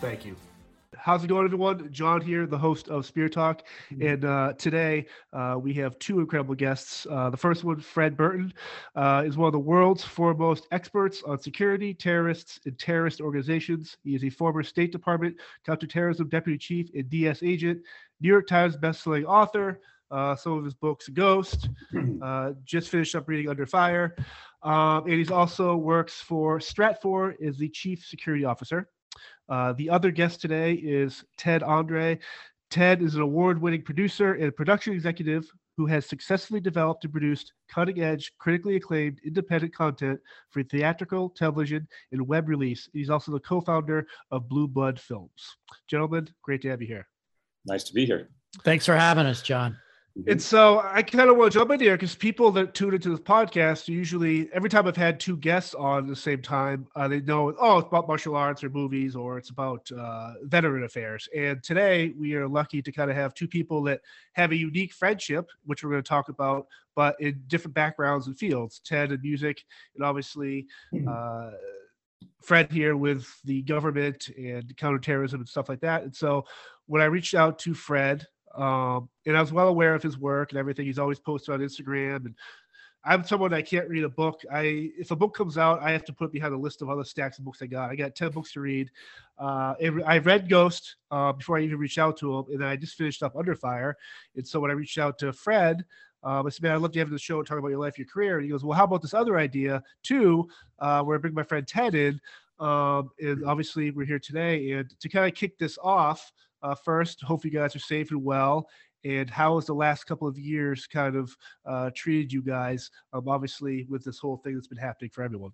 Thank you. How's it going, everyone? John here, the host of Spear Talk. Mm-hmm. And uh, today uh, we have two incredible guests. Uh, the first one, Fred Burton, uh, is one of the world's foremost experts on security, terrorists, and terrorist organizations. He is a former State Department counterterrorism deputy chief and DS agent, New York Times bestselling author. Uh, some of his books, Ghost, uh, just finished up reading Under Fire. Um, and he's also works for Stratfor, is the chief security officer. Uh, the other guest today is Ted Andre. Ted is an award winning producer and production executive who has successfully developed and produced cutting edge, critically acclaimed independent content for theatrical, television, and web release. He's also the co founder of Blue Blood Films. Gentlemen, great to have you here. Nice to be here. Thanks for having us, John. Mm-hmm. And so I kind of want to jump in here because people that tune into this podcast usually every time I've had two guests on at the same time, uh, they know oh it's about martial arts or movies or it's about uh, veteran affairs. And today we are lucky to kind of have two people that have a unique friendship, which we're going to talk about, but in different backgrounds and fields. Ted and music, and obviously. Mm-hmm. Uh, Fred here with the government and counterterrorism and stuff like that. And so when I reached out to Fred um, and I was well aware of his work and everything. He's always posted on Instagram. And I'm someone that can't read a book. I if a book comes out, I have to put behind a list of other stacks of books I got. I got ten books to read. Uh, I read Ghost uh, before I even reached out to him, and then I just finished up Under Fire. And so when I reached out to Fred, um, I said, "Man, I'd love to have the show and talk about your life, your career." And he goes, "Well, how about this other idea too, uh, where I bring my friend Ted in?" Um, and obviously, we're here today, and to kind of kick this off uh, first. Hope you guys are safe and well. And how has the last couple of years kind of uh, treated you guys? Um, obviously, with this whole thing that's been happening for everyone.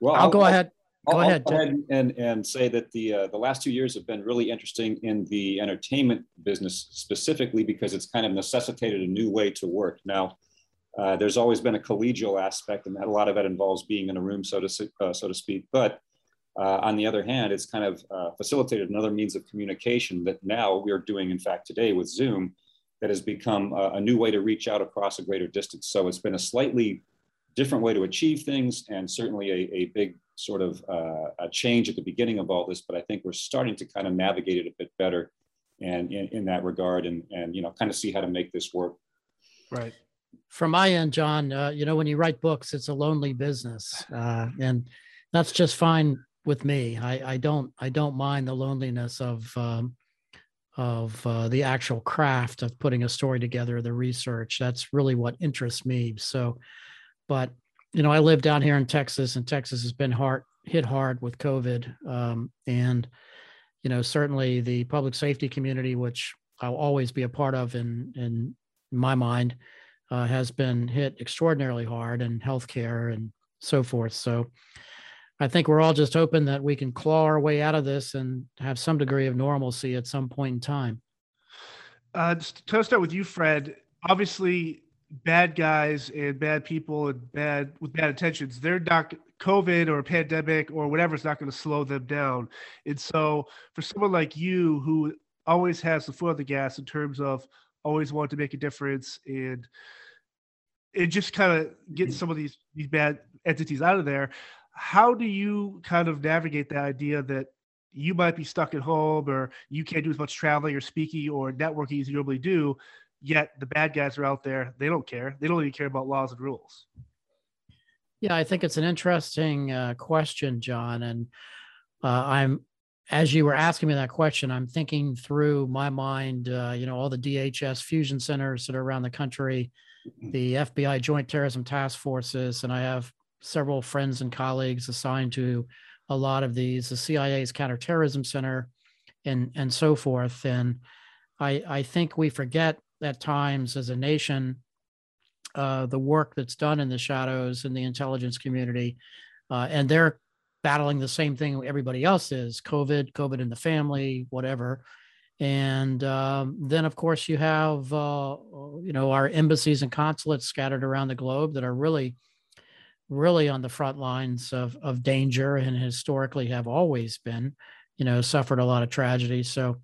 Well, I'll, I'll go ahead. Go I'll, ahead, I'll go ahead and, and say that the uh, the last two years have been really interesting in the entertainment business specifically because it's kind of necessitated a new way to work. Now, uh, there's always been a collegial aspect, and that a lot of that involves being in a room, so to uh, so to speak. But uh, on the other hand, it's kind of uh, facilitated another means of communication that now we are doing, in fact, today with Zoom, that has become a, a new way to reach out across a greater distance. So it's been a slightly different way to achieve things, and certainly a, a big sort of uh, a change at the beginning of all this. But I think we're starting to kind of navigate it a bit better, and in, in that regard, and and you know, kind of see how to make this work. Right from my end, John, uh, you know, when you write books, it's a lonely business, uh, and that's just fine with me. I, I don't I don't mind the loneliness of um, of uh, the actual craft of putting a story together, the research. That's really what interests me. So, but you know, I live down here in Texas, and Texas has been hard hit hard with COVID, um, and you know, certainly the public safety community, which I'll always be a part of in in my mind, uh, has been hit extraordinarily hard, and healthcare and so forth. So I think we're all just hoping that we can claw our way out of this and have some degree of normalcy at some point in time. Uh, to start with you, Fred. Obviously, bad guys and bad people and bad with bad intentions, they're not COVID or pandemic or whatever is not going to slow them down. And so, for someone like you who always has the foot on the gas in terms of always want to make a difference and it just kind of get some of these these bad entities out of there how do you kind of navigate the idea that you might be stuck at home or you can't do as much traveling or speaking or networking as you normally do yet the bad guys are out there they don't care. They don't even care about laws and rules? Yeah i think it's an interesting uh, question john and uh, i'm as you were asking me that question i'm thinking through my mind uh, you know all the dhs fusion centers that are around the country the fbi joint terrorism task forces and i have several friends and colleagues assigned to a lot of these, the CIA's counterterrorism center, and and so forth. And I I think we forget at times as a nation uh, the work that's done in the shadows in the intelligence community, uh, and their battling the same thing everybody else is COVID, COVID in the family, whatever. And um, then, of course, you have, uh, you know, our embassies and consulates scattered around the globe that are really, really on the front lines of, of danger and historically have always been, you know, suffered a lot of tragedy. So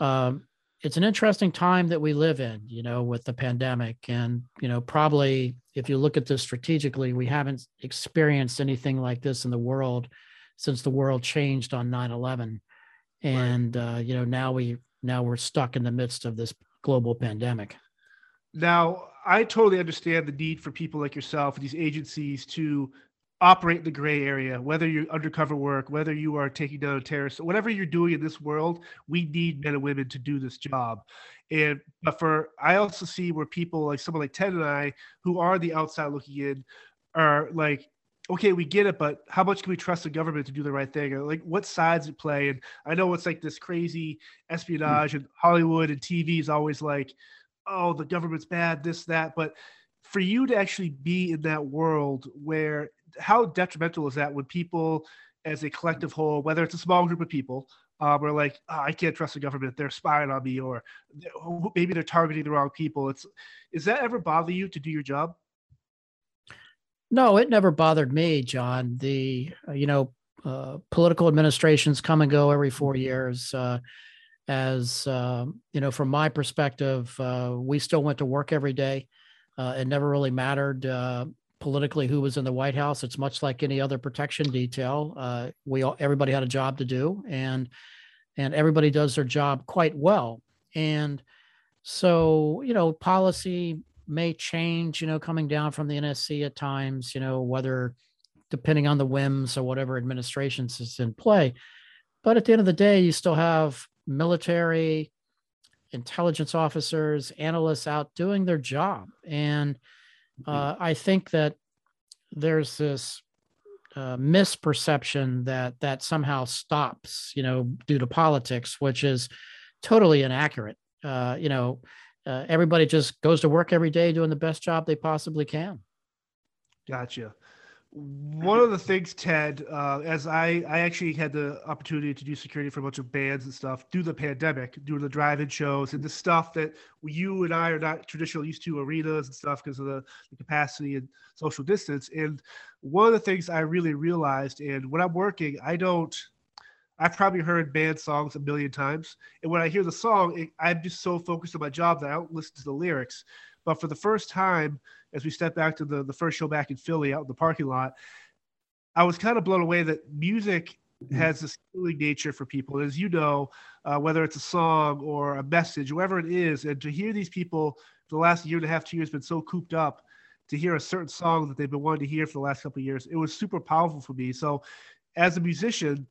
um, it's an interesting time that we live in, you know, with the pandemic. And, you know, probably if you look at this strategically, we haven't experienced anything like this in the world since the world changed on 9 11 and right. uh, you know now we now we're stuck in the midst of this global pandemic now i totally understand the need for people like yourself and these agencies to operate in the gray area whether you're undercover work whether you are taking down a terrorist whatever you're doing in this world we need men and women to do this job and but for i also see where people like someone like ted and i who are the outside looking in are like okay, we get it, but how much can we trust the government to do the right thing? Or like what sides it play? And I know it's like this crazy espionage hmm. and Hollywood and TV is always like, oh, the government's bad, this, that. But for you to actually be in that world where how detrimental is that when people as a collective whole, whether it's a small group of people, um, are like, oh, I can't trust the government. They're spying on me, or maybe they're targeting the wrong people. It's is that ever bother you to do your job? No, it never bothered me, John. The uh, you know uh, political administrations come and go every four years. Uh, as uh, you know, from my perspective, uh, we still went to work every day. Uh, it never really mattered politically who was in the White House. It's much like any other protection detail. we all, everybody had a job to do, and and everybody does their job quite well. And so, you know, policy may change, you know, coming down from the NSC at times, you know, whether depending on the whims or whatever administrations is in play. But at the end of the day, you still have military, intelligence officers, analysts out doing their job. And mm-hmm. uh, I think that there's this uh, misperception that that somehow stops, you know, due to politics, which is totally inaccurate. Uh, you know, uh, everybody just goes to work every day doing the best job they possibly can. Gotcha. One of the things, Ted, uh, as I, I actually had the opportunity to do security for a bunch of bands and stuff through the pandemic, doing the drive-in shows and the stuff that you and I are not traditionally used to, arenas and stuff because of the, the capacity and social distance. And one of the things I really realized, and when I'm working, I don't – I've probably heard band songs a million times, and when I hear the song, it, I'm just so focused on my job that I don't listen to the lyrics. But for the first time, as we step back to the the first show back in Philly, out in the parking lot, I was kind of blown away that music mm-hmm. has this healing nature for people. As you know, uh, whether it's a song or a message, whatever it is, and to hear these people for the last year and a half, two years, been so cooped up, to hear a certain song that they've been wanting to hear for the last couple of years, it was super powerful for me. So, as a musician,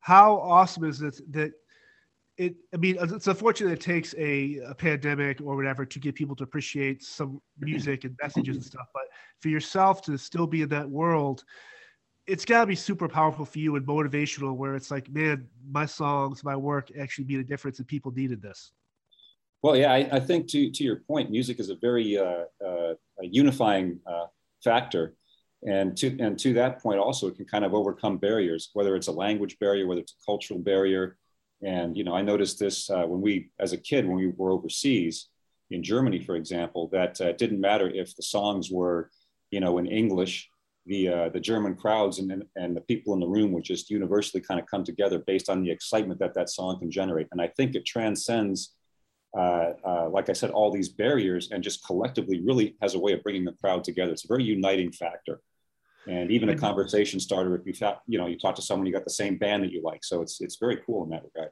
how awesome is it that it i mean it's unfortunate it takes a, a, pandemic or whatever to get people to appreciate some music and messages and stuff but for yourself to still be in that world it's got to be super powerful for you and motivational where it's like man my songs my work actually made a difference and people needed this well yeah i, I think to, to your point music is a very uh, uh, a unifying uh, factor and to, and to that point also, it can kind of overcome barriers, whether it's a language barrier, whether it's a cultural barrier. And, you know, I noticed this uh, when we, as a kid, when we were overseas in Germany, for example, that uh, it didn't matter if the songs were, you know, in English, the, uh, the German crowds and, and the people in the room would just universally kind of come together based on the excitement that that song can generate. And I think it transcends uh, uh, like I said, all these barriers and just collectively really has a way of bringing the crowd together. It's a very uniting factor and even a conversation starter if you thought you know you talk to someone you got the same band that you like. So it's it's very cool in that regard.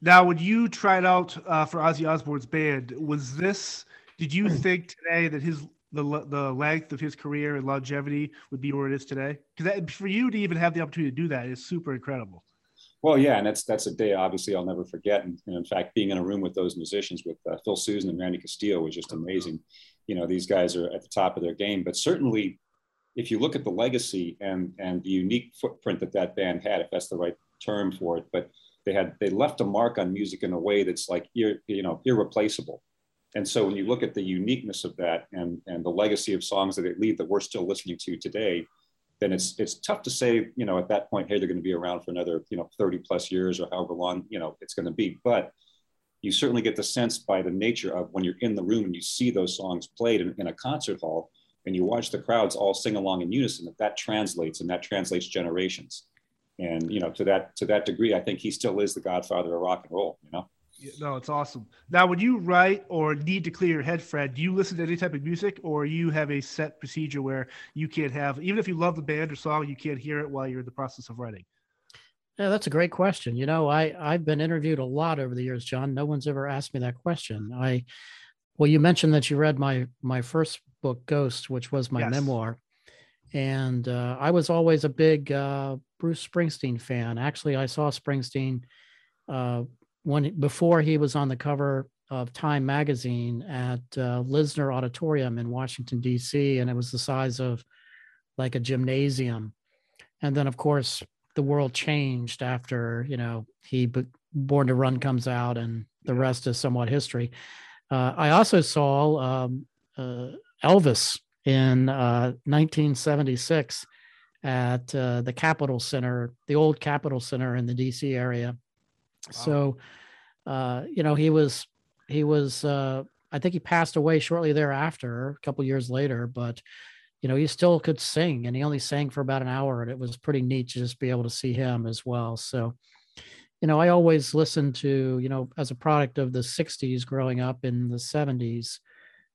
Now when you tried out uh, for ozzy osbourne's band was this did you hmm. think today that his the, the length of his career and longevity would be where it is today? Because for you to even have the opportunity to do that is super incredible. Well yeah and that's that's a day obviously i'll never forget. And, and in fact being in a room with those musicians with uh, phil Soussan and randy castillo was just amazing. You know these guys are at the top of their game but certainly if you look at the legacy and and the unique footprint that that band had, if that's the right term for it, but they had they left a mark on music in a way that's like you know irreplaceable. And so when you look at the uniqueness of that and and the legacy of songs that they leave that we're still listening to today, then it's it's tough to say, you know, at that point, hey, they're going to be around for another, you know, 30 plus years or however long, you know, it's going to be. But you certainly get the sense by the nature of when you're in the room and you see those songs played in, in a concert hall and you watch the crowds all sing along in unison, that that translates and that translates generations. And you know, to that to that degree, I think he still is the godfather of rock and roll. You know. No, it's awesome. Now, when you write or need to clear your head, Fred, do you listen to any type of music, or you have a set procedure where you can't have, even if you love the band or song, you can't hear it while you're in the process of writing? Yeah, that's a great question. You know, I I've been interviewed a lot over the years, John. No one's ever asked me that question. I, well, you mentioned that you read my my first book, Ghost, which was my yes. memoir, and uh, I was always a big uh, Bruce Springsteen fan. Actually, I saw Springsteen uh, when before he was on the cover of Time magazine at uh, Lisner Auditorium in Washington D.C., and it was the size of like a gymnasium. And then, of course, the world changed after you know he Born to Run comes out, and the rest is somewhat history. Uh, I also saw um, uh, Elvis in 1976 uh, at uh, the Capitol Center, the old Capitol Center in the D.C. area so, uh, you know, he was he was uh, I think he passed away shortly thereafter, a couple years later, but you know, he still could sing and he only sang for about an hour and it was pretty neat to just be able to see him as well. So, you know, I always listened to, you know, as a product of the 60s growing up in the 70s,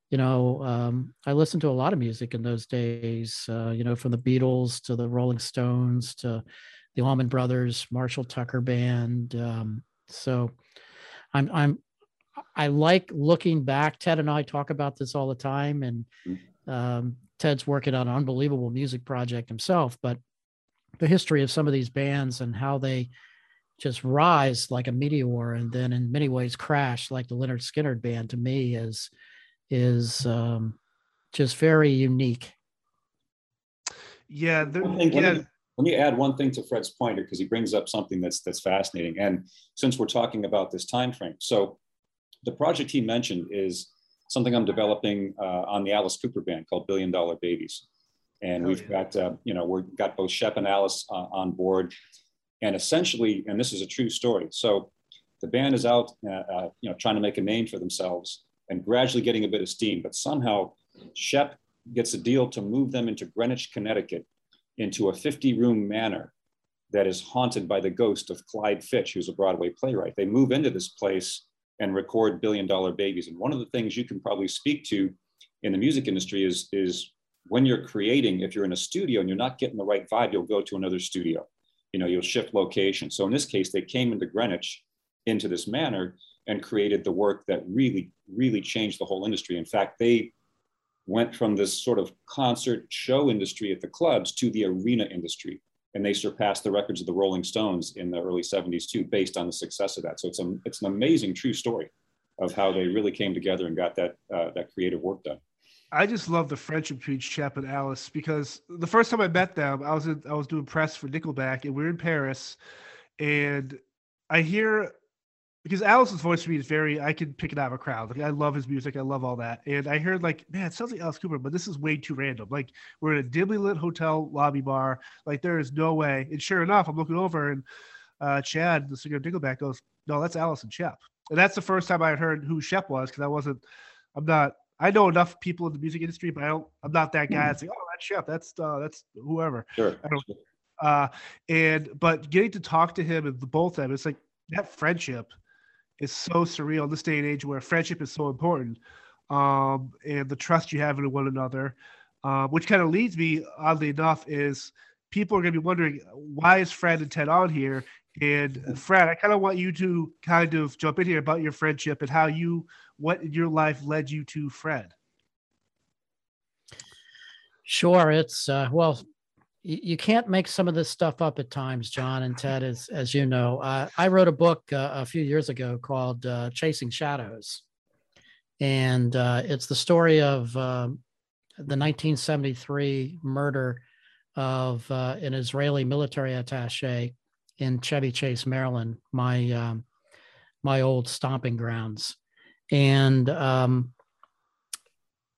you know, um, I listened to a lot of music in those days, uh, you know, from the Beatles to the Rolling Stones to the Allman Brothers, Marshall Tucker Band. Um, so I'm I'm I like looking back. Ted and I talk about this all the time, and mm-hmm. um, Ted's working on an unbelievable music project himself. But the history of some of these bands and how they just rise like a meteor and then in many ways crash like the Lynyrd Skynyrd band to me is is um, just very unique. Yeah, yeah. Let me add one thing to Fred's pointer because he brings up something that's that's fascinating. And since we're talking about this time frame, so the project he mentioned is something I'm developing uh, on the Alice Cooper band called Billion Dollar Babies, and oh, we've yeah. got uh, you know we've got both Shep and Alice uh, on board, and essentially, and this is a true story. So the band is out, uh, uh, you know, trying to make a name for themselves and gradually getting a bit of steam, but somehow Shep gets a deal to move them into Greenwich, Connecticut, into a 50 room manor that is haunted by the ghost of Clyde Fitch, who's a Broadway playwright. They move into this place and record billion dollar babies. And one of the things you can probably speak to in the music industry is, is when you're creating, if you're in a studio and you're not getting the right vibe, you'll go to another studio. You know, you'll shift location. So in this case, they came into Greenwich into this manor and created the work that really, really changed the whole industry. In fact, they went from this sort of concert show industry at the clubs to the arena industry. And they surpassed the records of the Rolling Stones in the early 70s too, based on the success of that. So it's, a, it's an amazing true story of how they really came together and got that, uh, that creative work done. I just love the friendship between Shep and Alice because the first time I met them, I was in, I was doing press for Nickelback and we are in Paris, and I hear because Alice's voice for me is very I can pick it out of a crowd. Like I love his music, I love all that. And I heard like, man, it sounds like Alice Cooper, but this is way too random. Like we're in a dimly lit hotel lobby bar. Like there is no way. And sure enough, I'm looking over and uh, Chad, the singer of Nickelback, goes, "No, that's Allison and Shep." And that's the first time I had heard who Shep was because I wasn't. I'm not. I know enough people in the music industry, but I don't. I'm not that guy. Mm-hmm. That's like, oh, that's Shep. That's uh, that's whoever. Sure. I don't. Uh, and but getting to talk to him and the both of them, it's like that friendship is so surreal in this day and age where friendship is so important um, and the trust you have in one another. Uh, which kind of leads me, oddly enough, is people are going to be wondering why is Fred and Ted on here? And Fred, I kind of want you to kind of jump in here about your friendship and how you, what in your life led you to Fred. Sure, it's uh, well, you can't make some of this stuff up at times, John and Ted, as as you know. Uh, I wrote a book uh, a few years ago called uh, "Chasing Shadows," and uh, it's the story of um, the 1973 murder of uh, an Israeli military attaché in Chevy Chase, Maryland, my um, my old stomping grounds, and um,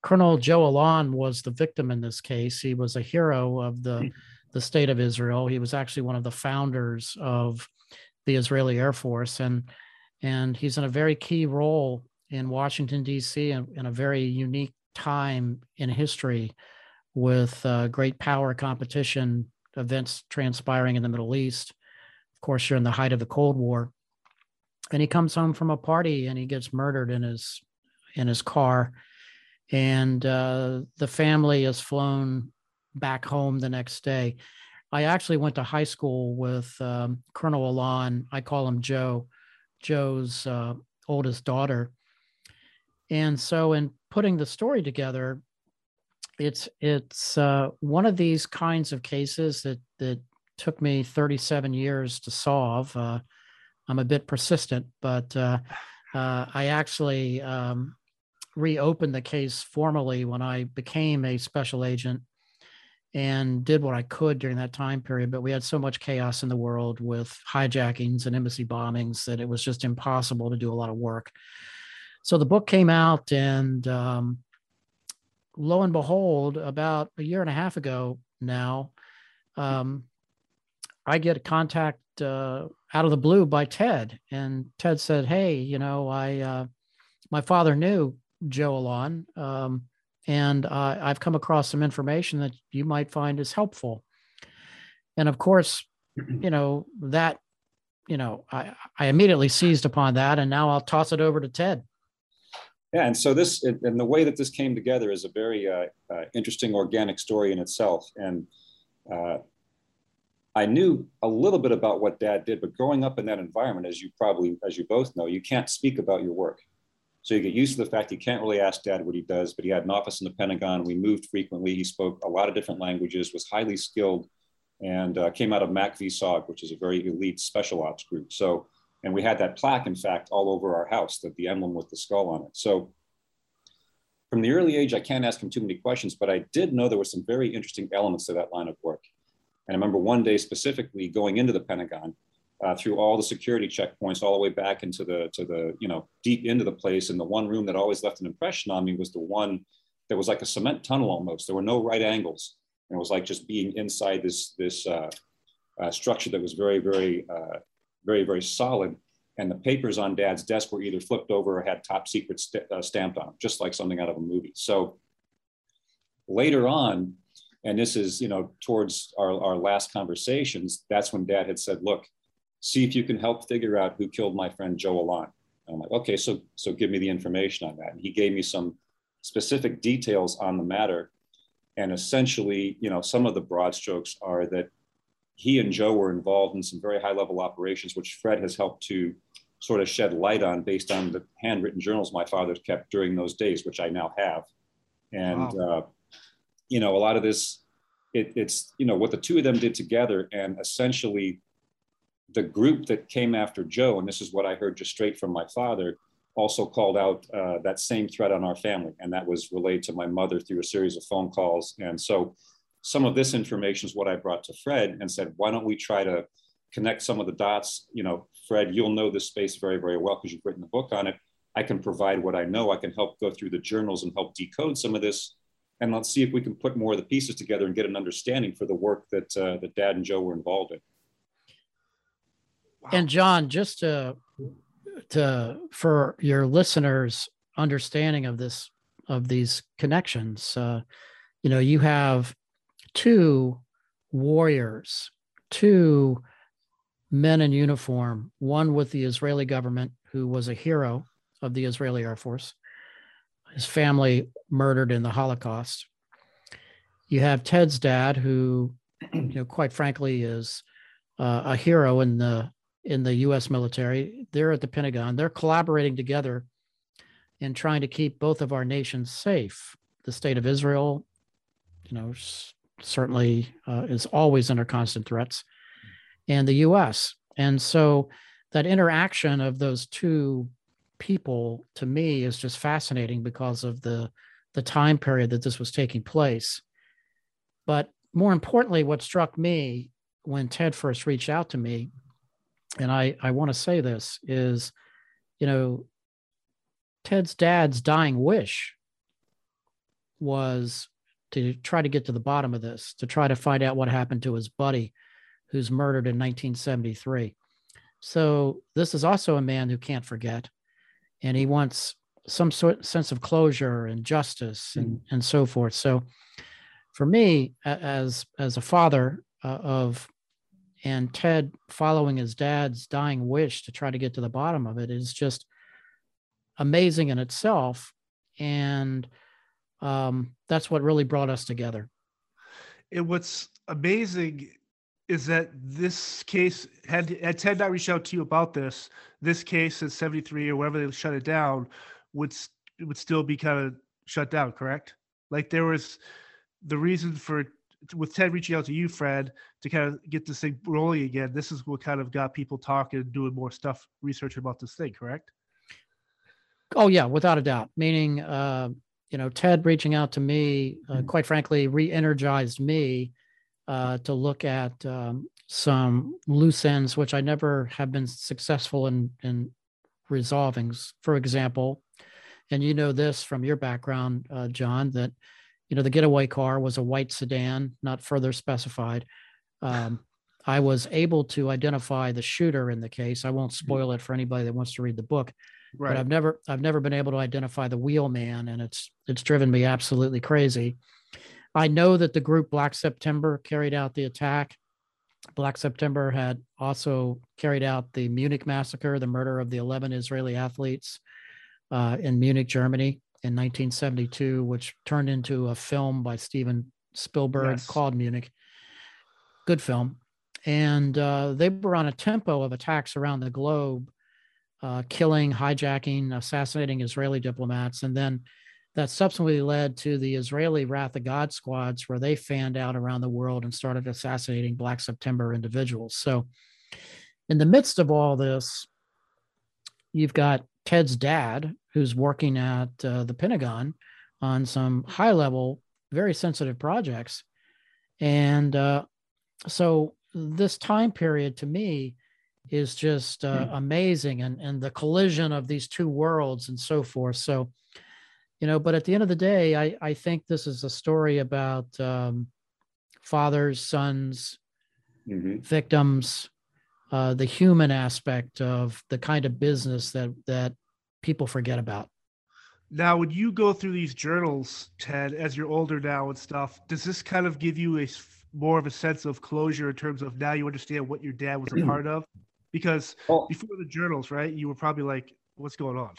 Colonel Joe Alon was the victim in this case. He was a hero of the the state of Israel. He was actually one of the founders of the Israeli Air Force, and and he's in a very key role in Washington D.C. and in a very unique time in history with uh, great power competition events transpiring in the Middle East. Of course, you're in the height of the Cold War, and he comes home from a party and he gets murdered in his in his car, and uh, the family is flown back home the next day. I actually went to high school with um, Colonel Alon. I call him Joe, Joe's uh, oldest daughter. And so, in putting the story together, it's it's uh, one of these kinds of cases that that took me 37 years to solve. Uh, I'm a bit persistent, but uh, uh, I actually um, reopened the case formally when I became a special agent and did what I could during that time period. But we had so much chaos in the world with hijackings and embassy bombings that it was just impossible to do a lot of work. So the book came out, and um, lo and behold, about a year and a half ago now, um, I get a contact uh, out of the blue by Ted, and Ted said, "Hey, you know, I uh, my father knew Joe Alon." Um, and uh, I've come across some information that you might find is helpful. And of course, you know that, you know, I I immediately seized upon that, and now I'll toss it over to Ted. Yeah, and so this and the way that this came together is a very uh, uh, interesting organic story in itself. And uh, I knew a little bit about what Dad did, but growing up in that environment, as you probably, as you both know, you can't speak about your work. So you get used to the fact you can't really ask dad what he does, but he had an office in the Pentagon. We moved frequently. He spoke a lot of different languages, was highly skilled, and uh, came out of MACV-SOG, which is a very elite special ops group. So, and we had that plaque, in fact, all over our house, that the emblem with the skull on it. So from the early age, I can't ask him too many questions, but I did know there were some very interesting elements to that line of work. And I remember one day specifically going into the Pentagon, uh, through all the security checkpoints all the way back into the to the you know deep into the place. And the one room that always left an impression on me was the one that was like a cement tunnel almost. There were no right angles. And it was like just being inside this this uh, uh, structure that was very very uh, very very solid. And the papers on dad's desk were either flipped over or had top secret st- uh, stamped on them just like something out of a movie. So later on and this is you know towards our, our last conversations that's when dad had said look see if you can help figure out who killed my friend Joe Alon. I'm like, okay, so so give me the information on that. And he gave me some specific details on the matter. And essentially, you know, some of the broad strokes are that he and Joe were involved in some very high level operations, which Fred has helped to sort of shed light on based on the handwritten journals my father kept during those days, which I now have. And, wow. uh, you know, a lot of this, it, it's, you know, what the two of them did together and essentially the group that came after Joe, and this is what I heard just straight from my father, also called out uh, that same threat on our family. And that was relayed to my mother through a series of phone calls. And so some of this information is what I brought to Fred and said, why don't we try to connect some of the dots? You know, Fred, you'll know this space very, very well because you've written a book on it. I can provide what I know. I can help go through the journals and help decode some of this. And let's see if we can put more of the pieces together and get an understanding for the work that, uh, that Dad and Joe were involved in. And John, just to to for your listeners' understanding of this of these connections, uh, you know, you have two warriors, two men in uniform, one with the Israeli government who was a hero of the Israeli Air Force, his family murdered in the Holocaust. You have Ted's dad, who, you know, quite frankly, is uh, a hero in the in the US military. They're at the Pentagon. They're collaborating together in trying to keep both of our nations safe. The state of Israel, you know, certainly uh, is always under constant threats, and the US. And so that interaction of those two people to me is just fascinating because of the the time period that this was taking place. But more importantly, what struck me when Ted first reached out to me and I, I want to say this is, you know, Ted's dad's dying wish was to try to get to the bottom of this, to try to find out what happened to his buddy who's murdered in 1973. So this is also a man who can't forget, and he wants some sort sense of closure and justice and, mm. and so forth. So for me, as as a father uh, of and Ted following his dad's dying wish to try to get to the bottom of it is just amazing in itself. And um, that's what really brought us together. And what's amazing is that this case had had Ted not reached out to you about this, this case in 73 or wherever they shut it down would would still be kind of shut down, correct? Like there was the reason for with Ted reaching out to you, Fred, to kind of get this thing rolling again. This is what kind of got people talking, and doing more stuff, researching about this thing, correct? Oh yeah, without a doubt. Meaning, uh, you know, Ted reaching out to me, uh, mm-hmm. quite frankly, re-energized me uh, to look at um, some loose ends, which I never have been successful in in resolving. For example, and you know this from your background, uh, John, that you know the getaway car was a white sedan, not further specified. Um, I was able to identify the shooter in the case. I won't mm-hmm. spoil it for anybody that wants to read the book. Right. But I've never I've never been able to identify the wheelman, and it's it's driven me absolutely crazy. I know that the group Black September carried out the attack. Black September had also carried out the Munich massacre, the murder of the 11 Israeli athletes uh, in Munich, Germany in 1972, which turned into a film by Steven Spielberg yes. called Munich. Good film. And uh, they were on a tempo of attacks around the globe, uh, killing, hijacking, assassinating Israeli diplomats, and then that subsequently led to the Israeli Wrath of God squads, where they fanned out around the world and started assassinating Black September individuals. So, in the midst of all this, you've got Ted's dad, who's working at uh, the Pentagon on some high level, very sensitive projects. And uh, so, this time period to me is just uh, mm. amazing, and, and the collision of these two worlds and so forth. So, you know but at the end of the day i i think this is a story about um, fathers sons mm-hmm. victims uh, the human aspect of the kind of business that that people forget about now when you go through these journals ted as you're older now and stuff does this kind of give you a more of a sense of closure in terms of now you understand what your dad was a part of because oh. before the journals right you were probably like what's going on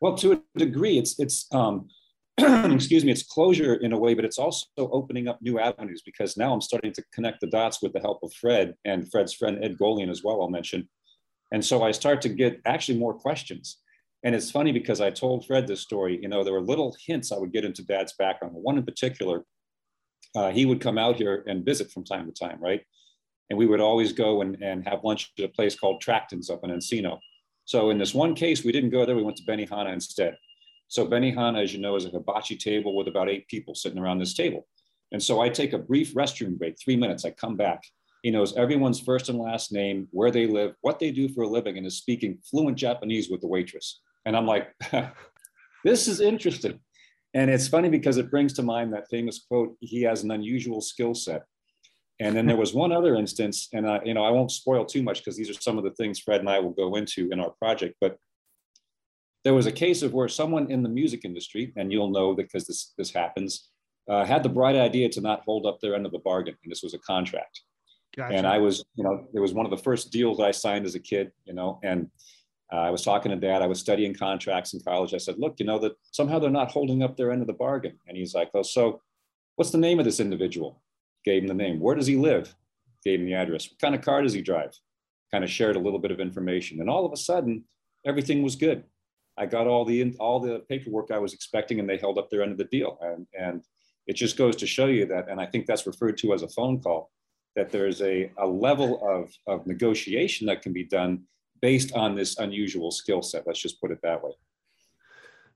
well, to a degree, it's it's um, excuse me, it's closure in a way, but it's also opening up new avenues because now I'm starting to connect the dots with the help of Fred and Fred's friend Ed Golian as well. I'll mention, and so I start to get actually more questions. And it's funny because I told Fred this story. You know, there were little hints I would get into Dad's background. One in particular, uh, he would come out here and visit from time to time, right? And we would always go and, and have lunch at a place called Tracton's up in Encino. So in this one case, we didn't go there. We went to Benihana instead. So Benihana, as you know, is a hibachi table with about eight people sitting around this table. And so I take a brief restroom break, three minutes. I come back. He knows everyone's first and last name, where they live, what they do for a living, and is speaking fluent Japanese with the waitress. And I'm like, this is interesting. And it's funny because it brings to mind that famous quote, he has an unusual skill set. And then there was one other instance, and I, you know, I won't spoil too much because these are some of the things Fred and I will go into in our project. But there was a case of where someone in the music industry, and you'll know because this this happens, uh, had the bright idea to not hold up their end of the bargain, and this was a contract. Gotcha. And I was, you know, it was one of the first deals I signed as a kid, you know, and uh, I was talking to dad. I was studying contracts in college. I said, look, you know, that somehow they're not holding up their end of the bargain. And he's like, oh, so what's the name of this individual? gave him the name. Where does he live? Gave him the address. What kind of car does he drive? Kind of shared a little bit of information. And all of a sudden, everything was good. I got all the all the paperwork I was expecting, and they held up their end of the deal. And and it just goes to show you that, and I think that's referred to as a phone call, that there's a, a level of, of negotiation that can be done based on this unusual skill set. Let's just put it that way.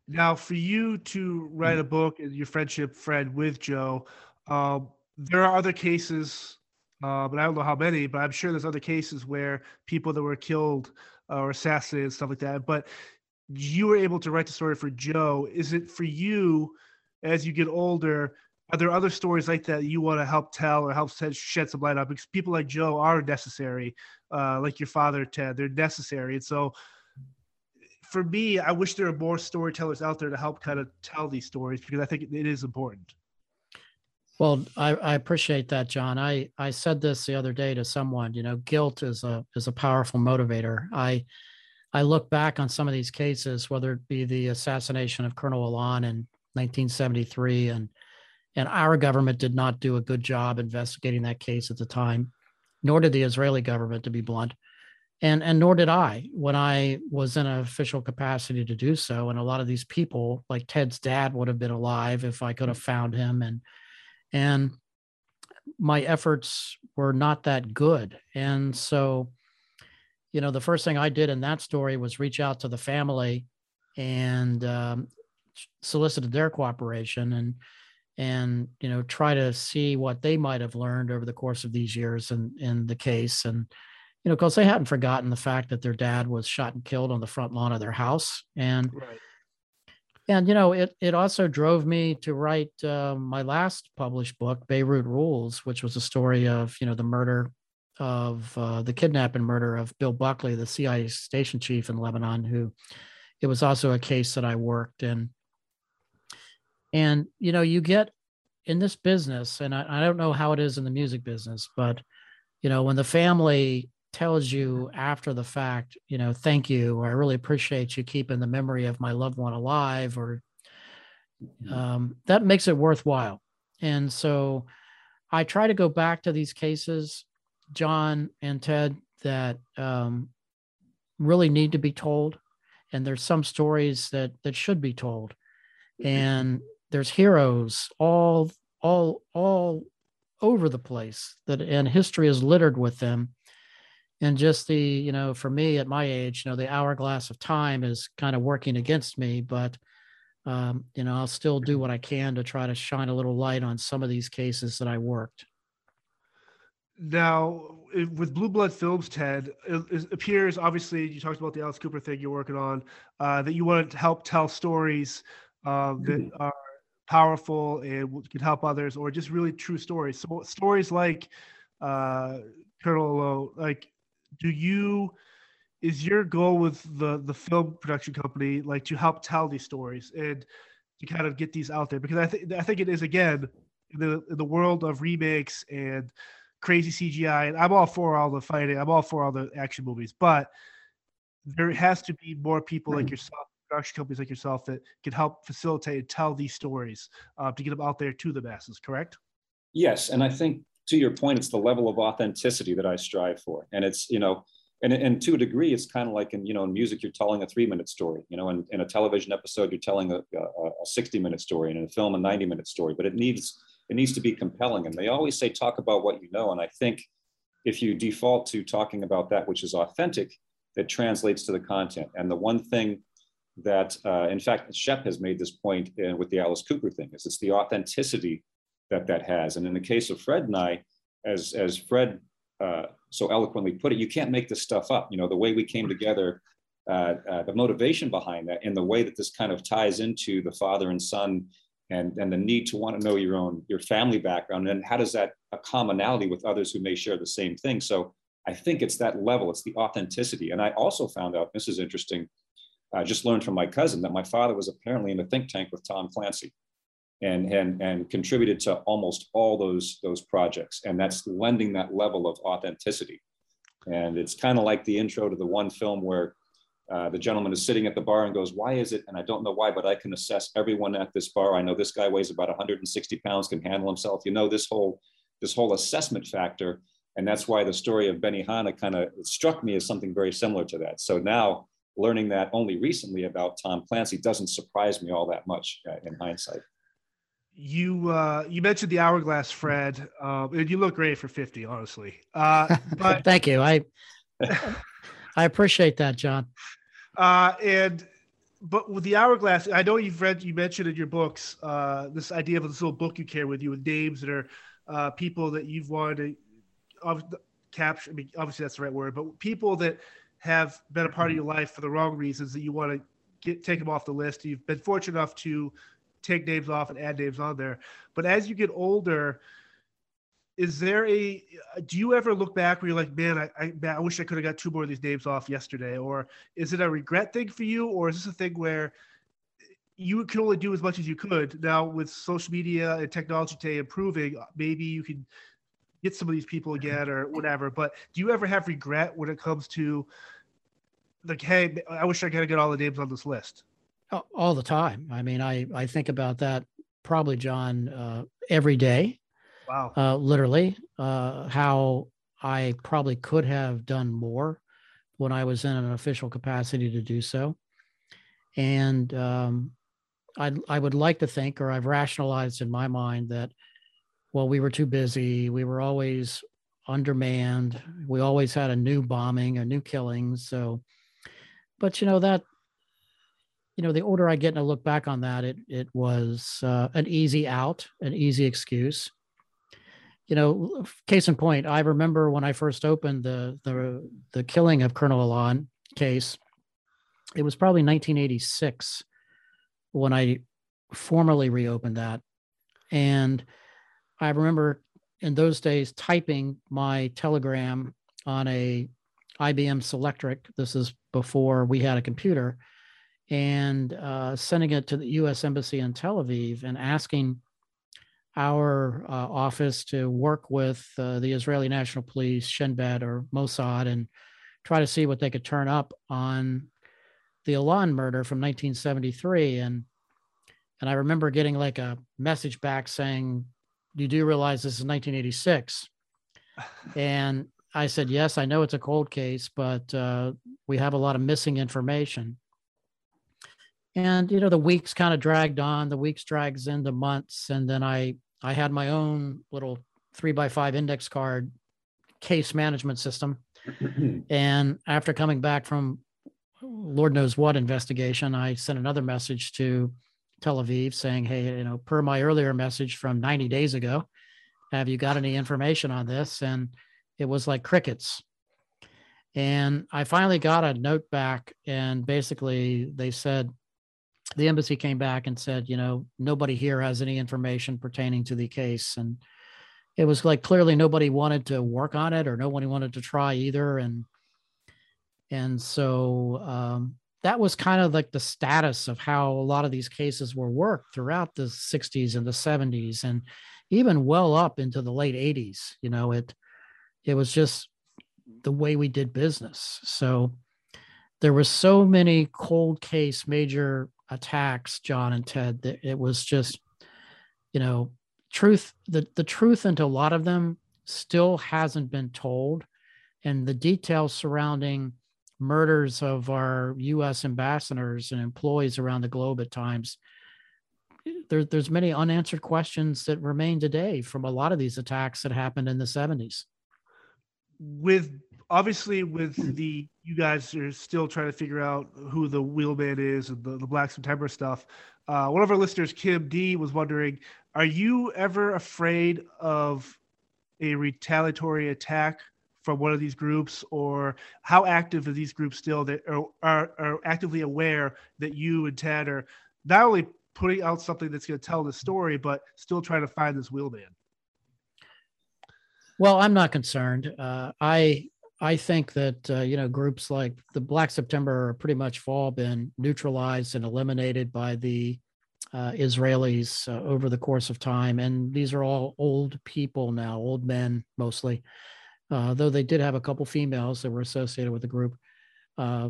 Now, for you to write a book, and your friendship, Fred, with Joe, um, there are other cases, uh, but I don't know how many, but I'm sure there's other cases where people that were killed uh, or assassinated, stuff like that. But you were able to write the story for Joe. Is it for you as you get older? Are there other stories like that you want to help tell or help shed some light on? Because people like Joe are necessary, uh, like your father, Ted. They're necessary, and so for me, I wish there were more storytellers out there to help kind of tell these stories because I think it is important. Well, I, I appreciate that, John. I, I said this the other day to someone. You know, guilt is a is a powerful motivator. I I look back on some of these cases, whether it be the assassination of Colonel Alon in 1973, and and our government did not do a good job investigating that case at the time, nor did the Israeli government, to be blunt, and and nor did I when I was in an official capacity to do so. And a lot of these people, like Ted's dad, would have been alive if I could have found him, and and my efforts were not that good, and so you know, the first thing I did in that story was reach out to the family and um, solicited their cooperation. And and you know try to see what they might have learned over the course of these years in in the case and you know because they hadn't forgotten the fact that their dad was shot and killed on the front lawn of their house and right. and you know it it also drove me to write uh, my last published book beirut rules which was a story of you know the murder of uh, the kidnap and murder of Bill Buckley, the CIA station chief in Lebanon, who it was also a case that I worked in. And, you know, you get in this business, and I, I don't know how it is in the music business, but, you know, when the family tells you after the fact, you know, thank you, or I really appreciate you keeping the memory of my loved one alive, or um, that makes it worthwhile. And so I try to go back to these cases John and Ted that um, really need to be told, and there's some stories that that should be told, mm-hmm. and there's heroes all all all over the place that and history is littered with them and just the you know for me at my age you know the hourglass of time is kind of working against me but um, you know i'll still do what i can to try to shine a little light on some of these cases that i worked now, with Blue Blood Films, Ted, it, it, appears obviously you talked about the Alice Cooper thing you're working on, uh, that you want to help tell stories uh, that mm-hmm. are powerful and could help others, or just really true stories. So stories like uh, Colonel Lowe, like, do you? Is your goal with the the film production company like to help tell these stories and to kind of get these out there? Because I think I think it is again in the in the world of remakes and crazy CGI. And I'm all for all the fighting. I'm all for all the action movies, but there has to be more people like yourself, production companies like yourself that can help facilitate and tell these stories uh, to get them out there to the masses. Correct? Yes, and I think to your point, it's the level of authenticity that I strive for, and it's you know. And, and to a degree, it's kind of like in you know in music, you're telling a three-minute story. You know, in, in a television episode, you're telling a, a, a 60-minute story, and in a film, a 90-minute story. But it needs it needs to be compelling. And they always say, talk about what you know. And I think if you default to talking about that which is authentic, that translates to the content. And the one thing that, uh, in fact, Shep has made this point in, with the Alice Cooper thing is it's the authenticity that that has. And in the case of Fred and I, as, as Fred uh, so eloquently put it, you can't make this stuff up. You know, the way we came together, uh, uh the motivation behind that, and the way that this kind of ties into the father and son and, and the need to want to know your own your family background and how does that a commonality with others who may share the same thing so i think it's that level it's the authenticity and i also found out this is interesting i just learned from my cousin that my father was apparently in a think tank with tom clancy and and and contributed to almost all those those projects and that's lending that level of authenticity and it's kind of like the intro to the one film where uh, the gentleman is sitting at the bar and goes, Why is it? And I don't know why, but I can assess everyone at this bar. I know this guy weighs about 160 pounds, can handle himself. You know, this whole this whole assessment factor. And that's why the story of Benny Benihana kind of struck me as something very similar to that. So now learning that only recently about Tom Clancy doesn't surprise me all that much uh, in hindsight. You uh, you mentioned the hourglass, Fred, um, and you look great for 50, honestly. Uh, but thank you. I I appreciate that, John. Uh, and but with the hourglass, I know you've read, you mentioned in your books uh, this idea of this little book you carry with you with names that are uh, people that you've wanted to capture. I mean, obviously that's the right word, but people that have been a part of mm-hmm. your life for the wrong reasons that you want to get take them off the list. You've been fortunate enough to take names off and add names on there. But as you get older, is there a do you ever look back where you're like man I, I, man, I wish i could have got two more of these names off yesterday or is it a regret thing for you or is this a thing where you can only do as much as you could now with social media and technology today improving maybe you can get some of these people mm-hmm. again or whatever but do you ever have regret when it comes to like hey i wish i could get all the names on this list all the time i mean i i think about that probably john uh, every day Wow. Uh, literally, uh, how I probably could have done more when I was in an official capacity to do so. And um, I, I would like to think, or I've rationalized in my mind that, well, we were too busy. We were always undermanned. We always had a new bombing, a new killing. So, but you know that, you know, the older I get and I look back on that, it it was uh, an easy out, an easy excuse you know, case in point, I remember when I first opened the the the killing of Colonel Alon case. It was probably 1986 when I formally reopened that, and I remember in those days typing my telegram on a IBM Selectric. This is before we had a computer, and uh, sending it to the U.S. Embassy in Tel Aviv and asking our uh, office to work with uh, the Israeli National Police, Shin Bet, or Mossad, and try to see what they could turn up on the Alon murder from 1973. And and I remember getting like a message back saying, "You do realize this is 1986?" and I said, "Yes, I know it's a cold case, but uh, we have a lot of missing information." And you know, the weeks kind of dragged on. The weeks drags into months, and then I I had my own little three by five index card case management system. and after coming back from Lord knows what investigation, I sent another message to Tel Aviv saying, Hey, you know, per my earlier message from 90 days ago, have you got any information on this? And it was like crickets. And I finally got a note back, and basically they said, the embassy came back and said, you know, nobody here has any information pertaining to the case. And it was like clearly nobody wanted to work on it or nobody wanted to try either. And and so um, that was kind of like the status of how a lot of these cases were worked throughout the 60s and the 70s and even well up into the late 80s. You know, it it was just the way we did business. So there were so many cold case major attacks John and Ted that it was just you know truth the the truth into a lot of them still hasn't been told and the details surrounding murders of our US ambassadors and employees around the globe at times there, there's many unanswered questions that remain today from a lot of these attacks that happened in the 70s with obviously with the you guys are still trying to figure out who the wheelman is and the, the black september stuff. Uh, one of our listeners kim d was wondering are you ever afraid of a retaliatory attack from one of these groups? Or how active are these groups still that are, are, are actively aware that you and ted are not only putting out something that's going to tell the story but still trying to find this wheelman well, I'm not concerned. Uh, I I think that uh, you know groups like the Black September are pretty much all been neutralized and eliminated by the uh, Israelis uh, over the course of time, and these are all old people now, old men mostly. Uh, though they did have a couple females that were associated with the group, uh,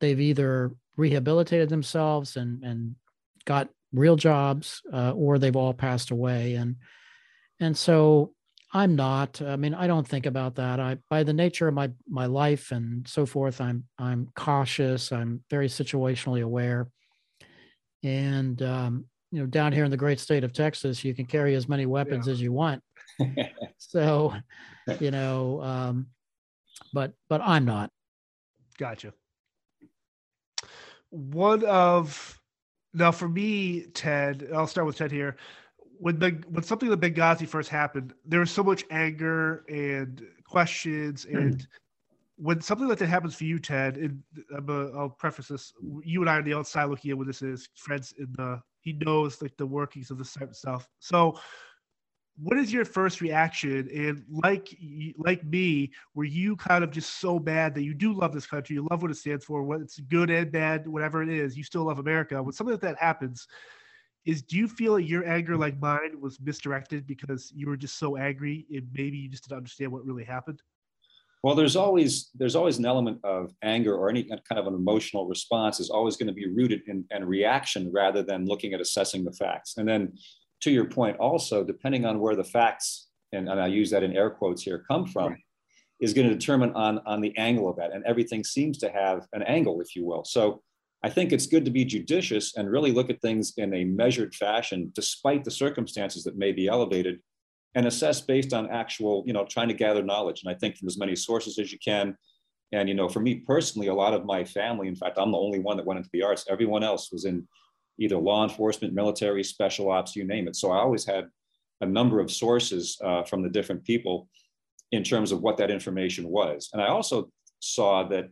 they've either rehabilitated themselves and and got real jobs, uh, or they've all passed away, and and so I'm not. I mean, I don't think about that. I, by the nature of my my life and so forth, I'm I'm cautious. I'm very situationally aware, and um, you know, down here in the great state of Texas, you can carry as many weapons yeah. as you want. so, you know, um, but but I'm not. Gotcha. One of now for me, Ted. I'll start with Ted here when the when something like Benghazi first happened, there was so much anger and questions, hmm. and when something like that happens for you, Ted, and i will preface this: you and I on the outside looking at what this is, friends in the he knows like the workings of the of stuff. So, what is your first reaction? And like like me, were you kind of just so bad that you do love this country, you love what it stands for, what it's good and bad, whatever it is, you still love America. When something like that happens, is do you feel like your anger, like mine, was misdirected because you were just so angry and maybe you just didn't understand what really happened? Well, there's always there's always an element of anger or any kind of an emotional response is always going to be rooted in, in reaction rather than looking at assessing the facts. And then to your point, also depending on where the facts and, and I use that in air quotes here come from, right. is going to determine on on the angle of that. And everything seems to have an angle, if you will. So I think it's good to be judicious and really look at things in a measured fashion, despite the circumstances that may be elevated and assess based on actual, you know, trying to gather knowledge. And I think from as many sources as you can. And, you know, for me personally, a lot of my family, in fact, I'm the only one that went into the arts. Everyone else was in either law enforcement, military, special ops, you name it. So I always had a number of sources uh, from the different people in terms of what that information was. And I also saw that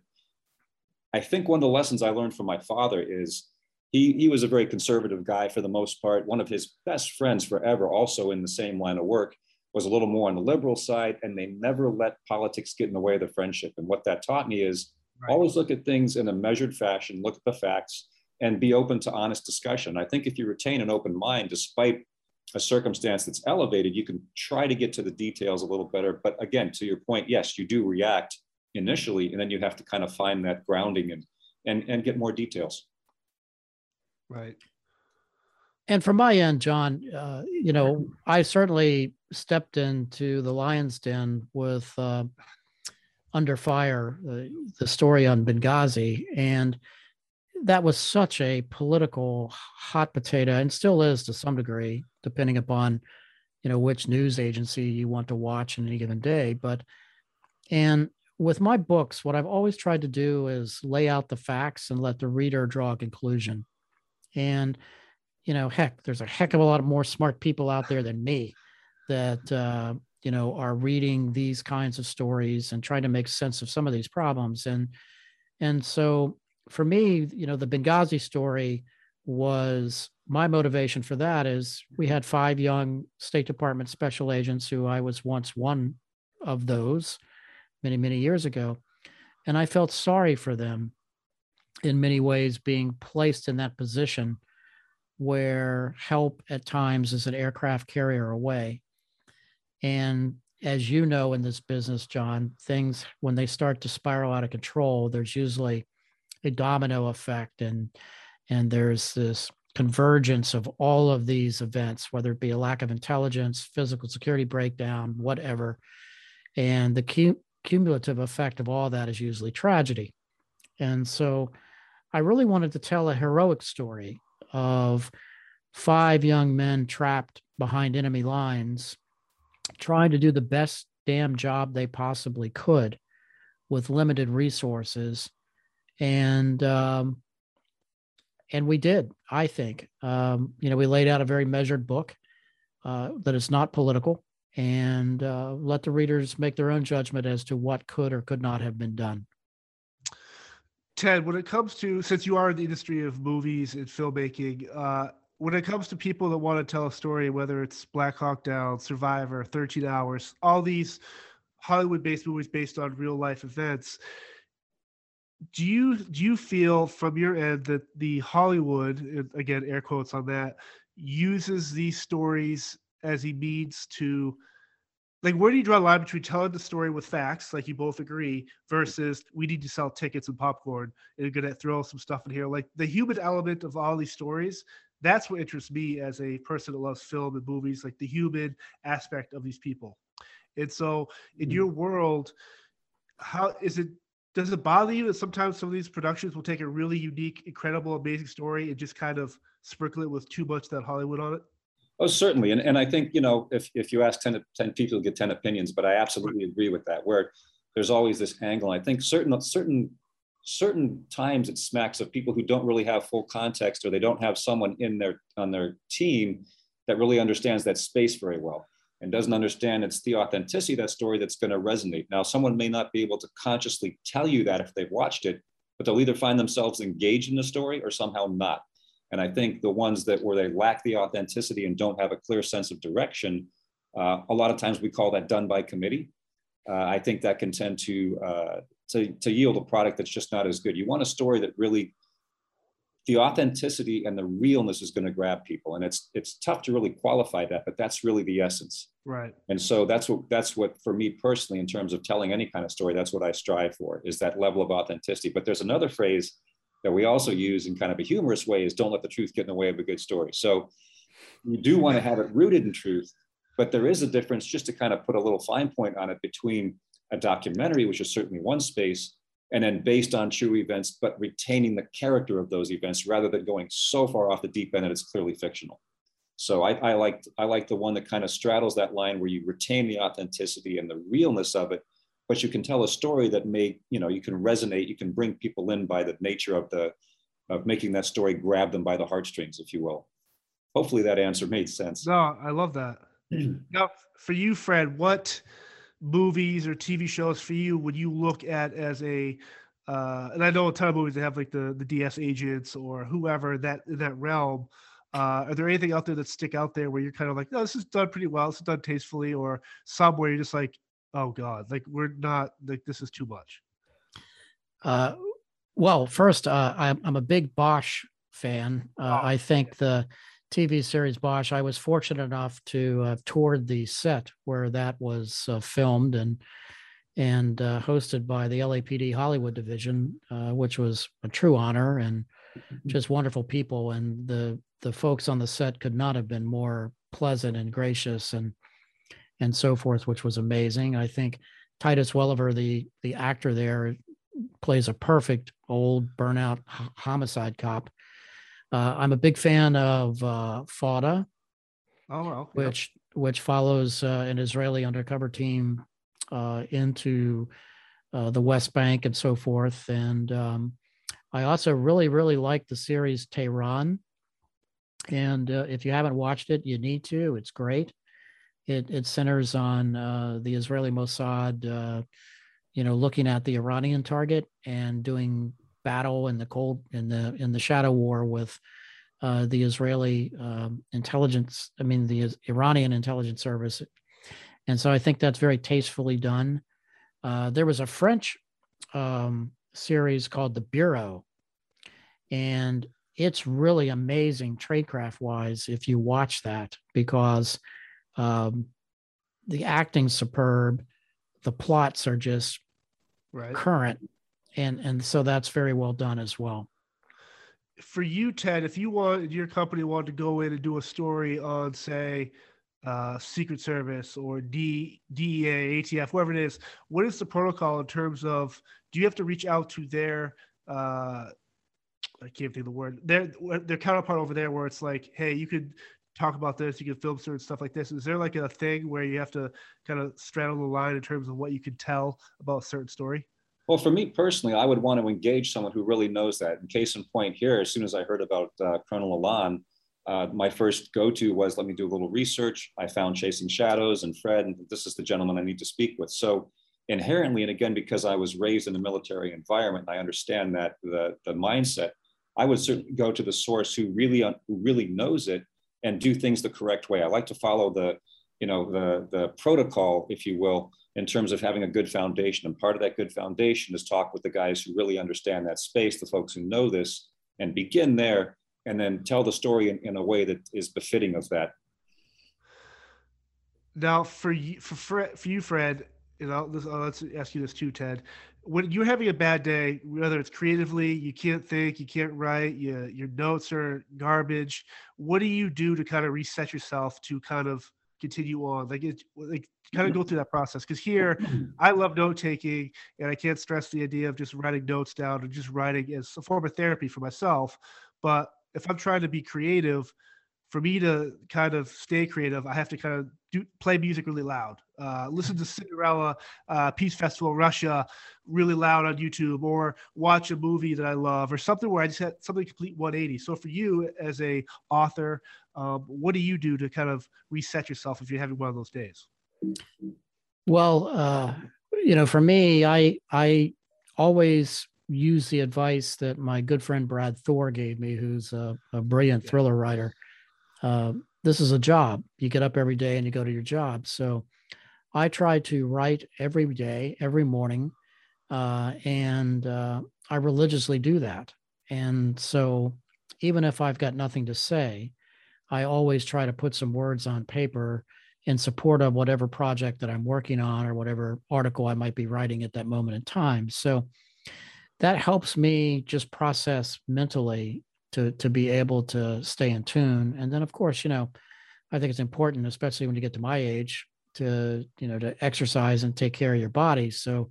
I think one of the lessons I learned from my father is he, he was a very conservative guy for the most part. One of his best friends forever, also in the same line of work, was a little more on the liberal side, and they never let politics get in the way of the friendship. And what that taught me is right. always look at things in a measured fashion, look at the facts, and be open to honest discussion. I think if you retain an open mind, despite a circumstance that's elevated, you can try to get to the details a little better. But again, to your point, yes, you do react initially, and then you have to kind of find that grounding and and, and get more details. Right. And from my end, John, uh, you know, I certainly stepped into the lion's den with uh, Under Fire, uh, the story on Benghazi, and that was such a political hot potato, and still is to some degree, depending upon you know which news agency you want to watch in any given day. But and with my books, what I've always tried to do is lay out the facts and let the reader draw a conclusion. And, you know, heck, there's a heck of a lot of more smart people out there than me that, uh, you know, are reading these kinds of stories and trying to make sense of some of these problems. And, and so for me, you know, the Benghazi story was my motivation for that is we had five young State Department special agents who I was once one of those many, many years ago. And I felt sorry for them in many ways being placed in that position where help at times is an aircraft carrier away. And as you know in this business, John, things when they start to spiral out of control, there's usually a domino effect and and there's this convergence of all of these events, whether it be a lack of intelligence, physical security breakdown, whatever. And the cumulative effect of all that is usually tragedy. And so I really wanted to tell a heroic story of five young men trapped behind enemy lines, trying to do the best damn job they possibly could with limited resources. And, um, and we did, I think. Um, you know, we laid out a very measured book uh, that is not political and uh, let the readers make their own judgment as to what could or could not have been done. Ted, when it comes to since you are in the industry of movies and filmmaking, uh, when it comes to people that want to tell a story, whether it's Black Hawk Down, Survivor, 13 Hours, all these Hollywood-based movies based on real life events, do you do you feel from your end that the Hollywood, again air quotes on that, uses these stories as he needs to like where do you draw the line between telling the story with facts like you both agree versus we need to sell tickets and popcorn and gonna throw some stuff in here. Like the human element of all these stories that's what interests me as a person that loves film and movies like the human aspect of these people. And so in hmm. your world how is it does it bother you that sometimes some of these productions will take a really unique incredible amazing story and just kind of sprinkle it with too much that hollywood on it Oh, certainly. And, and I think, you know, if, if you ask 10, 10 people, get 10 opinions, but I absolutely agree with that, word. there's always this angle. I think certain, certain, certain times it smacks of people who don't really have full context or they don't have someone in their, on their team that really understands that space very well and doesn't understand it's the authenticity of that story that's going to resonate. Now, someone may not be able to consciously tell you that if they've watched it, but they'll either find themselves engaged in the story or somehow not. And I think the ones that where they lack the authenticity and don't have a clear sense of direction, uh, a lot of times we call that done by committee. Uh, I think that can tend to, uh, to, to yield a product that's just not as good. You want a story that really, the authenticity and the realness is going to grab people. And it's, it's tough to really qualify that, but that's really the essence. Right. And so that's what, that's what, for me personally, in terms of telling any kind of story, that's what I strive for is that level of authenticity. But there's another phrase that we also use in kind of a humorous way is don't let the truth get in the way of a good story. So you do mm-hmm. want to have it rooted in truth, but there is a difference just to kind of put a little fine point on it between a documentary, which is certainly one space, and then based on true events, but retaining the character of those events rather than going so far off the deep end that it's clearly fictional. So I, I like I like the one that kind of straddles that line where you retain the authenticity and the realness of it, but you can tell a story that may you know you can resonate, you can bring people in by the nature of the of making that story grab them by the heartstrings, if you will. Hopefully that answer made sense. No, I love that. now, for you, Fred, what movies or TV shows for you would you look at as a uh, and I know a ton of movies that have like the the DS agents or whoever that in that realm. Uh, are there anything out there that stick out there where you're kind of like, no, this is done pretty well, this is done tastefully, or somewhere you're just like, oh god, like we're not like this is too much. Uh, well, first, uh, I'm I'm a big Bosch fan. Uh, oh, I think the TV series Bosch. I was fortunate enough to have toured the set where that was uh, filmed and and uh, hosted by the LAPD Hollywood division, uh, which was a true honor and mm-hmm. just wonderful people. And the the folks on the set could not have been more pleasant and gracious and and so forth, which was amazing. I think Titus Welliver, the the actor there, plays a perfect old burnout homicide cop uh, I'm a big fan of uh, FAUDA, oh, well, which which follows uh, an Israeli undercover team uh, into uh, the West Bank and so forth. And um, I also really really like the series Tehran. And uh, if you haven't watched it, you need to. It's great. It it centers on uh, the Israeli Mossad, uh, you know, looking at the Iranian target and doing battle in the cold in the in the shadow war with uh, the Israeli um, intelligence, I mean the Iranian intelligence service, and so I think that's very tastefully done. Uh, there was a French um, series called The Bureau, and it's really amazing tradecraft wise if you watch that because um, the acting superb, the plots are just right. current and and so that's very well done as well for you ted if you want your company wanted to go in and do a story on say uh, secret service or D, dea atf whoever it is what is the protocol in terms of do you have to reach out to their uh, i can't think of the word their their counterpart over there where it's like hey you could talk about this you can film certain stuff like this is there like a thing where you have to kind of straddle the line in terms of what you can tell about a certain story well, for me personally, I would want to engage someone who really knows that. Case in point here, as soon as I heard about uh, Colonel Alon, uh, my first go-to was let me do a little research. I found Chasing Shadows and Fred, and this is the gentleman I need to speak with. So inherently, and again, because I was raised in a military environment, I understand that the, the mindset, I would certainly go to the source who really, who really knows it and do things the correct way. I like to follow the, you know, the, the protocol, if you will, in terms of having a good foundation. And part of that good foundation is talk with the guys who really understand that space, the folks who know this, and begin there and then tell the story in, in a way that is befitting of that. Now, for you, for for you, Fred, you know, this, uh, let's ask you this too, Ted. When you're having a bad day, whether it's creatively, you can't think, you can't write, you, your notes are garbage. What do you do to kind of reset yourself to kind of continue on like it like kind of go through that process because here i love note taking and i can't stress the idea of just writing notes down or just writing as a form of therapy for myself but if i'm trying to be creative for me to kind of stay creative, I have to kind of do play music really loud. Uh, listen to Cinderella uh, Peace Festival Russia really loud on YouTube, or watch a movie that I love, or something where I just had something complete 180. So for you as a author, um, what do you do to kind of reset yourself if you're having one of those days? Well, uh, you know, for me, I I always use the advice that my good friend Brad Thor gave me, who's a, a brilliant thriller writer. Uh, this is a job. You get up every day and you go to your job. So I try to write every day, every morning, uh, and uh, I religiously do that. And so even if I've got nothing to say, I always try to put some words on paper in support of whatever project that I'm working on or whatever article I might be writing at that moment in time. So that helps me just process mentally to to be able to stay in tune. And then of course, you know, I think it's important, especially when you get to my age, to you know to exercise and take care of your body. So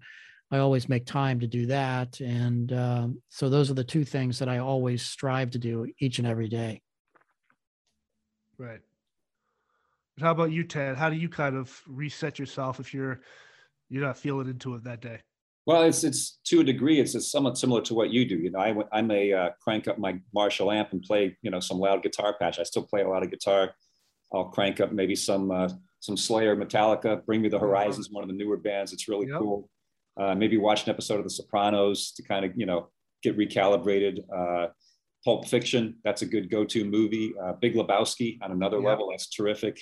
I always make time to do that. And um, so those are the two things that I always strive to do each and every day. Right. But How about you, Ted? How do you kind of reset yourself if you're you're not feeling into it that day? Well, it's it's to a degree, it's, it's somewhat similar to what you do. You know, I I may uh, crank up my Marshall amp and play you know some loud guitar patch. I still play a lot of guitar. I'll crank up maybe some uh, some Slayer, Metallica, Bring Me the Horizons, one of the newer bands. It's really yep. cool. Uh, maybe watch an episode of The Sopranos to kind of you know get recalibrated. Uh, Pulp Fiction, that's a good go-to movie. Uh, Big Lebowski on another yep. level, that's terrific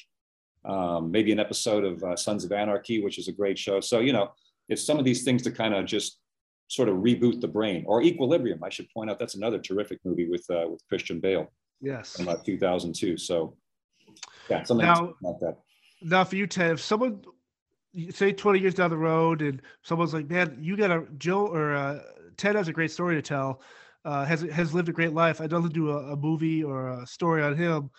um, maybe an episode of uh, Sons of Anarchy, which is a great show. So, you know, it's some of these things to kind of just sort of reboot the brain or Equilibrium. I should point out that's another terrific movie with, uh, with Christian Bale. Yes. In about 2002. So, yeah, something now, like that. Now, for you, Ted, if someone, say 20 years down the road and someone's like, man, you got a Joe or uh, Ted has a great story to tell, uh, has, has lived a great life. I'd love to do a, a movie or a story on him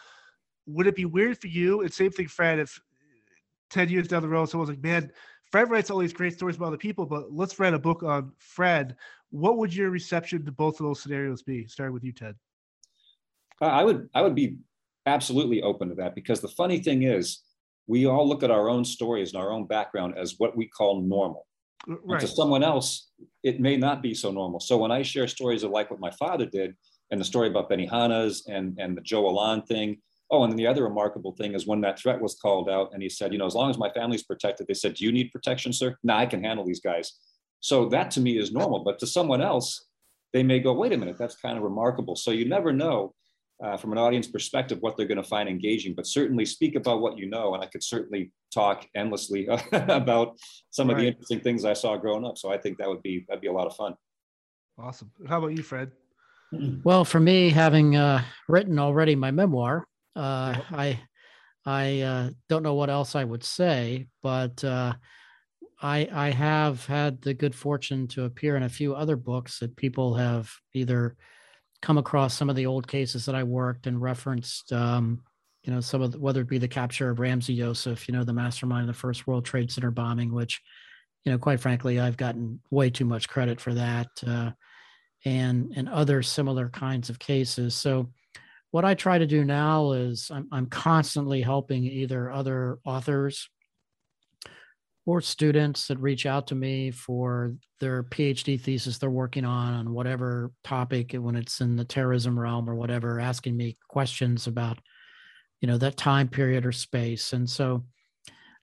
would it be weird for you? And same thing, Fred, if 10 years down the road, someone's like, man, Fred writes all these great stories about other people, but let's write a book on Fred. What would your reception to both of those scenarios be? Starting with you, Ted. I would I would be absolutely open to that because the funny thing is we all look at our own stories and our own background as what we call normal. Right. to someone else, it may not be so normal. So when I share stories of like what my father did and the story about Benihana's and, and the Joe Alon thing, Oh, and then the other remarkable thing is when that threat was called out, and he said, you know, as long as my family's protected, they said, do you need protection, sir? No, I can handle these guys. So that to me is normal. But to someone else, they may go, wait a minute, that's kind of remarkable. So you never know uh, from an audience perspective what they're going to find engaging, but certainly speak about what you know. And I could certainly talk endlessly about some right. of the interesting things I saw growing up. So I think that would be that'd be a lot of fun. Awesome. How about you, Fred? Well, for me, having uh, written already my memoir, uh, I I uh, don't know what else I would say, but uh, I I have had the good fortune to appear in a few other books that people have either come across some of the old cases that I worked and referenced. Um, you know, some of the, whether it be the capture of Ramzi Yousef, you know, the mastermind of the first World Trade Center bombing, which, you know, quite frankly, I've gotten way too much credit for that, uh, and and other similar kinds of cases. So what I try to do now is I'm, I'm constantly helping either other authors or students that reach out to me for their PhD thesis they're working on on whatever topic when it's in the terrorism realm or whatever, asking me questions about, you know, that time period or space. And so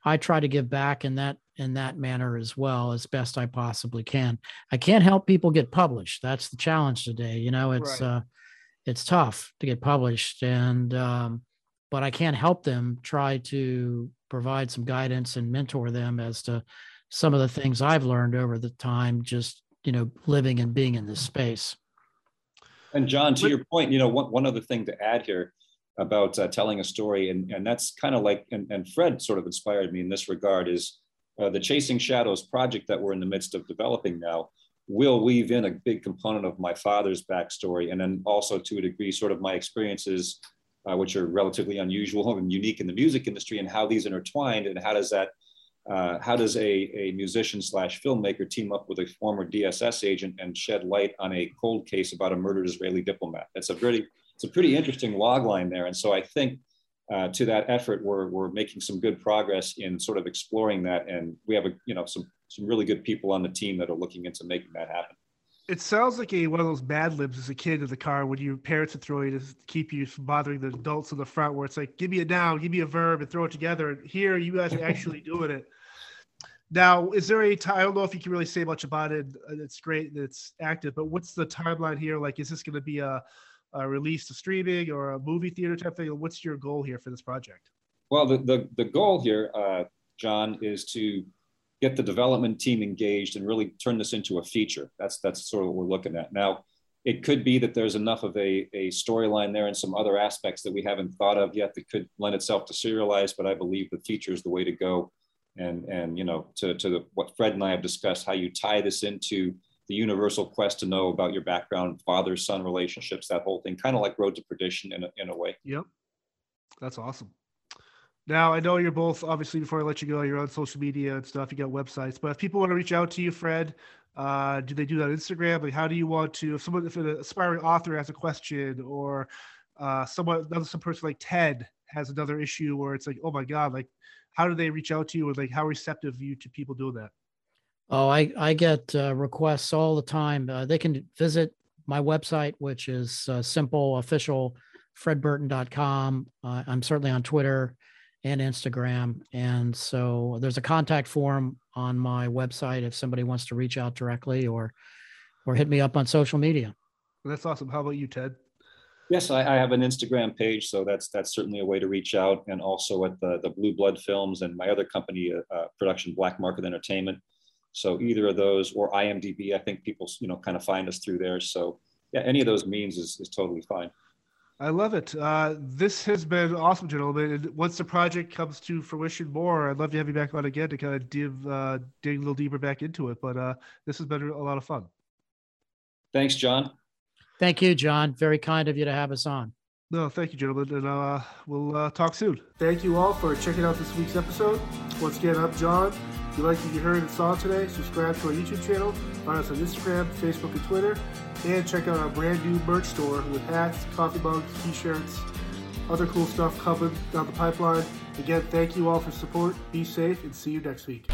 I try to give back in that in that manner as well as best I possibly can. I can't help people get published. That's the challenge today. You know, it's right. uh it's tough to get published. And um, but i can't help them try to provide some guidance and mentor them as to some of the things i've learned over the time just you know living and being in this space. And john to your point you know one, one other thing to add here about uh, telling a story and, and that's kind of like and, and fred sort of inspired me in this regard is uh, the chasing shadows project that we're in the midst of developing now will weave in a big component of my father's backstory, and then also to a degree, sort of my experiences, uh, which are relatively unusual and unique in the music industry, and how these intertwined, and how does that, uh, how does a, a musician slash filmmaker team up with a former DSS agent and shed light on a cold case about a murdered Israeli diplomat? That's a pretty, it's a pretty interesting log line there, and so I think. Uh, to that effort, we're, we're making some good progress in sort of exploring that, and we have a you know some some really good people on the team that are looking into making that happen. It sounds like a one of those Mad Libs as a kid in the car when your parents would throw you to keep you from bothering the adults in the front, where it's like, give me a noun, give me a verb, and throw it together. And here, you guys are actually doing it. Now, is there a time? I don't know if you can really say much about it. It's great that it's active, but what's the timeline here? Like, is this going to be a, a release to streaming or a movie theater type thing? What's your goal here for this project? Well, the the, the goal here, uh, John, is to get the development team engaged and really turn this into a feature. That's that's sort of what we're looking at now. It could be that there's enough of a, a storyline there and some other aspects that we haven't thought of yet that could lend itself to serialize. But I believe the feature is the way to go. And and you know to to the, what Fred and I have discussed, how you tie this into the universal quest to know about your background, father son relationships, that whole thing, kind of like Road to Perdition in a, in a way. Yep, that's awesome. Now, I know you're both obviously before I let you go, you're on social media and stuff. You got websites, but if people want to reach out to you, Fred, uh, do they do that on Instagram? Like, how do you want to? If someone, if an aspiring author has a question, or uh, someone, another some person like Ted has another issue where it's like, oh my god, like, how do they reach out to you, or like, how receptive are you to people doing that? Oh, I I get uh, requests all the time. Uh, they can visit my website, which is uh, simple official fredburton.com. Uh, I'm certainly on Twitter and Instagram. And so there's a contact form on my website if somebody wants to reach out directly or or hit me up on social media. That's awesome. How about you, Ted? Yes, I, I, have an Instagram page, so that's that's certainly a way to reach out, and also at the the Blue Blood Films and my other company, uh, uh production Black Market Entertainment. So either of those or IMDb, I think people you know kind of find us through there. So yeah, any of those means is, is totally fine. I love it. Uh, this has been awesome, gentlemen. And once the project comes to fruition more, I'd love to have you back on again to kind of div, uh, dig a little deeper back into it. But uh, this has been a lot of fun. Thanks, John. Thank you, John. Very kind of you to have us on. No, thank you, gentlemen. And uh, we'll uh, talk soon. Thank you all for checking out this week's episode. Once again, I'm John. If you like what you heard and saw today, subscribe to our YouTube channel, find us on Instagram, Facebook, and Twitter, and check out our brand new merch store with hats, coffee mugs, t-shirts, other cool stuff coming down the pipeline. Again, thank you all for support. Be safe and see you next week.